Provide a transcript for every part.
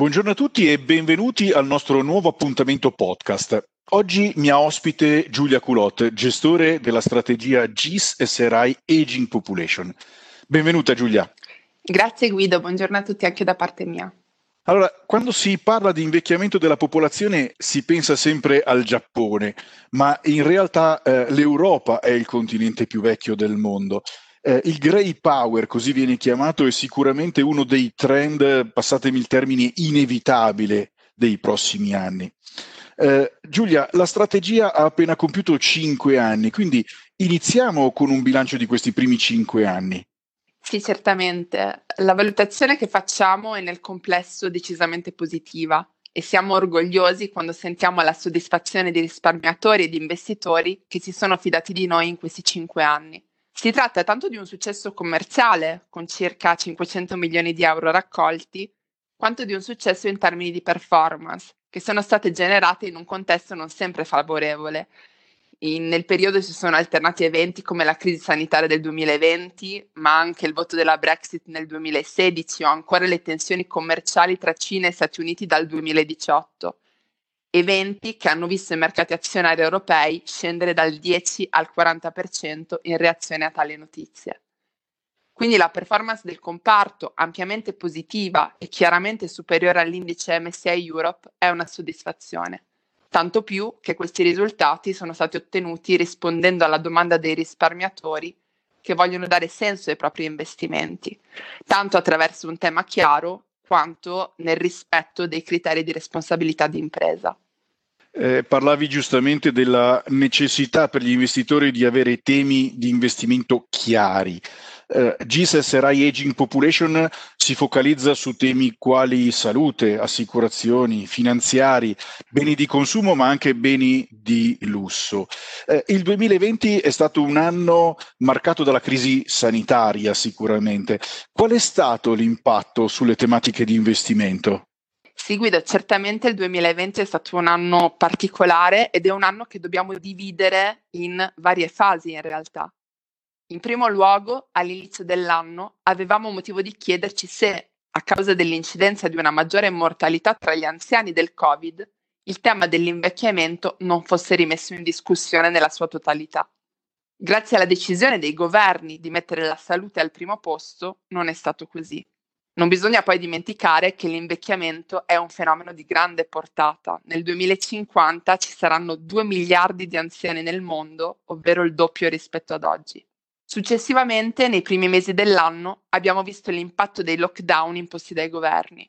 Buongiorno a tutti e benvenuti al nostro nuovo appuntamento podcast. Oggi mi ha ospite Giulia Culot, gestore della strategia GIS SRI Aging Population. Benvenuta Giulia. Grazie Guido, buongiorno a tutti anche da parte mia. Allora, quando si parla di invecchiamento della popolazione si pensa sempre al Giappone, ma in realtà eh, l'Europa è il continente più vecchio del mondo. Eh, il grey power, così viene chiamato, è sicuramente uno dei trend, passatemi il termine, inevitabile dei prossimi anni. Eh, Giulia, la strategia ha appena compiuto cinque anni, quindi iniziamo con un bilancio di questi primi cinque anni. Sì, certamente. La valutazione che facciamo è nel complesso decisamente positiva e siamo orgogliosi quando sentiamo la soddisfazione di risparmiatori e di investitori che si sono fidati di noi in questi cinque anni. Si tratta tanto di un successo commerciale, con circa 500 milioni di euro raccolti, quanto di un successo in termini di performance, che sono state generate in un contesto non sempre favorevole. In, nel periodo si sono alternati eventi come la crisi sanitaria del 2020, ma anche il voto della Brexit nel 2016 o ancora le tensioni commerciali tra Cina e Stati Uniti dal 2018 eventi che hanno visto i mercati azionari europei scendere dal 10 al 40% in reazione a tali notizie. Quindi la performance del comparto, ampiamente positiva e chiaramente superiore all'indice MSCI Europe, è una soddisfazione. Tanto più che questi risultati sono stati ottenuti rispondendo alla domanda dei risparmiatori che vogliono dare senso ai propri investimenti, tanto attraverso un tema chiaro quanto nel rispetto dei criteri di responsabilità di impresa. Eh, parlavi giustamente della necessità per gli investitori di avere temi di investimento chiari. Eh, GIS Rai Aging Population si focalizza su temi quali salute, assicurazioni, finanziari, beni di consumo, ma anche beni di lusso. Eh, il 2020 è stato un anno marcato dalla crisi sanitaria, sicuramente. Qual è stato l'impatto sulle tematiche di investimento? Sì, Guido, certamente il 2020 è stato un anno particolare ed è un anno che dobbiamo dividere in varie fasi in realtà. In primo luogo, all'inizio dell'anno avevamo motivo di chiederci se, a causa dell'incidenza di una maggiore mortalità tra gli anziani del Covid, il tema dell'invecchiamento non fosse rimesso in discussione nella sua totalità. Grazie alla decisione dei governi di mettere la salute al primo posto, non è stato così. Non bisogna poi dimenticare che l'invecchiamento è un fenomeno di grande portata. Nel 2050 ci saranno 2 miliardi di anziani nel mondo, ovvero il doppio rispetto ad oggi. Successivamente, nei primi mesi dell'anno, abbiamo visto l'impatto dei lockdown imposti dai governi.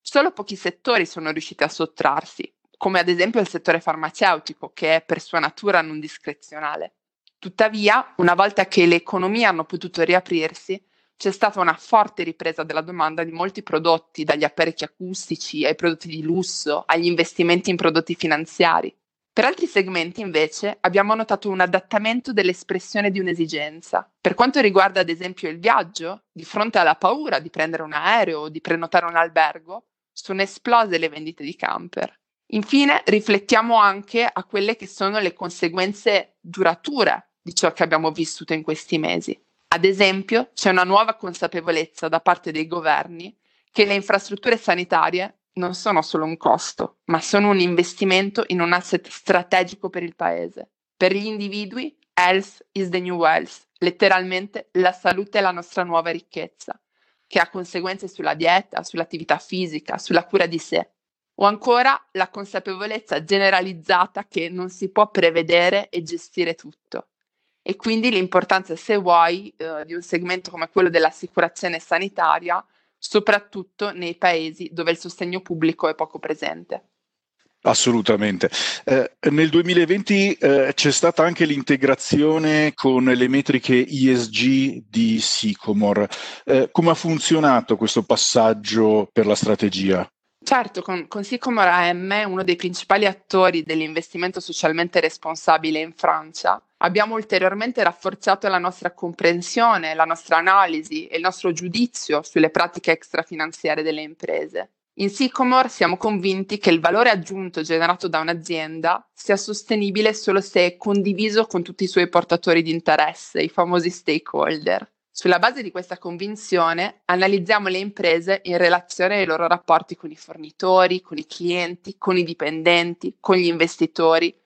Solo pochi settori sono riusciti a sottrarsi, come ad esempio il settore farmaceutico, che è per sua natura non discrezionale. Tuttavia, una volta che le economie hanno potuto riaprirsi, c'è stata una forte ripresa della domanda di molti prodotti, dagli apparecchi acustici ai prodotti di lusso, agli investimenti in prodotti finanziari. Per altri segmenti, invece, abbiamo notato un adattamento dell'espressione di un'esigenza. Per quanto riguarda, ad esempio, il viaggio, di fronte alla paura di prendere un aereo o di prenotare un albergo, sono esplose le vendite di camper. Infine, riflettiamo anche a quelle che sono le conseguenze durature di ciò che abbiamo vissuto in questi mesi. Ad esempio, c'è una nuova consapevolezza da parte dei governi che le infrastrutture sanitarie non sono solo un costo, ma sono un investimento in un asset strategico per il paese. Per gli individui, health is the new wealth, letteralmente la salute è la nostra nuova ricchezza, che ha conseguenze sulla dieta, sull'attività fisica, sulla cura di sé. O ancora la consapevolezza generalizzata che non si può prevedere e gestire tutto e quindi l'importanza, se vuoi, eh, di un segmento come quello dell'assicurazione sanitaria, soprattutto nei paesi dove il sostegno pubblico è poco presente. Assolutamente. Eh, nel 2020 eh, c'è stata anche l'integrazione con le metriche ESG di Sycomore. Eh, come ha funzionato questo passaggio per la strategia? Certo, con, con Sycomore AM, uno dei principali attori dell'investimento socialmente responsabile in Francia, abbiamo ulteriormente rafforzato la nostra comprensione, la nostra analisi e il nostro giudizio sulle pratiche extrafinanziarie delle imprese. In Sycomore siamo convinti che il valore aggiunto generato da un'azienda sia sostenibile solo se è condiviso con tutti i suoi portatori di interesse, i famosi stakeholder. Sulla base di questa convinzione analizziamo le imprese in relazione ai loro rapporti con i fornitori, con i clienti, con i dipendenti, con gli investitori,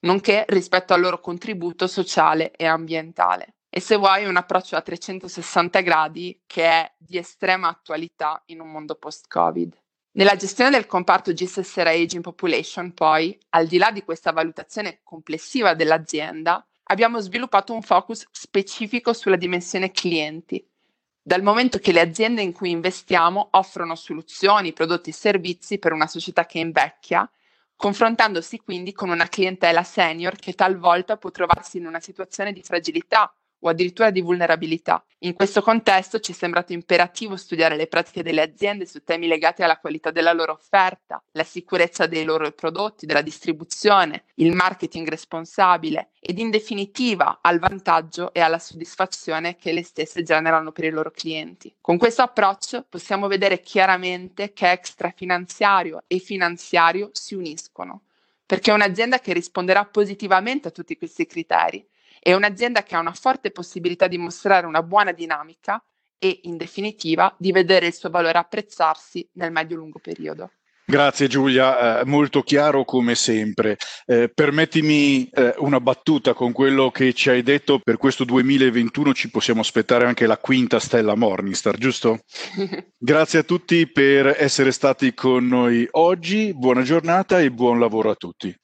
nonché rispetto al loro contributo sociale e ambientale. E se vuoi un approccio a 360 gradi che è di estrema attualità in un mondo post-Covid. Nella gestione del comparto GSS Aging Population, poi, al di là di questa valutazione complessiva dell'azienda, abbiamo sviluppato un focus specifico sulla dimensione clienti, dal momento che le aziende in cui investiamo offrono soluzioni, prodotti e servizi per una società che invecchia, confrontandosi quindi con una clientela senior che talvolta può trovarsi in una situazione di fragilità o addirittura di vulnerabilità. In questo contesto ci è sembrato imperativo studiare le pratiche delle aziende su temi legati alla qualità della loro offerta, la sicurezza dei loro prodotti, della distribuzione, il marketing responsabile ed in definitiva al vantaggio e alla soddisfazione che le stesse generano per i loro clienti. Con questo approccio possiamo vedere chiaramente che extrafinanziario e finanziario si uniscono, perché è un'azienda che risponderà positivamente a tutti questi criteri è un'azienda che ha una forte possibilità di mostrare una buona dinamica e, in definitiva, di vedere il suo valore apprezzarsi nel medio-lungo periodo. Grazie Giulia, eh, molto chiaro come sempre. Eh, permettimi eh, una battuta con quello che ci hai detto, per questo 2021 ci possiamo aspettare anche la quinta stella Morningstar, giusto? Grazie a tutti per essere stati con noi oggi, buona giornata e buon lavoro a tutti.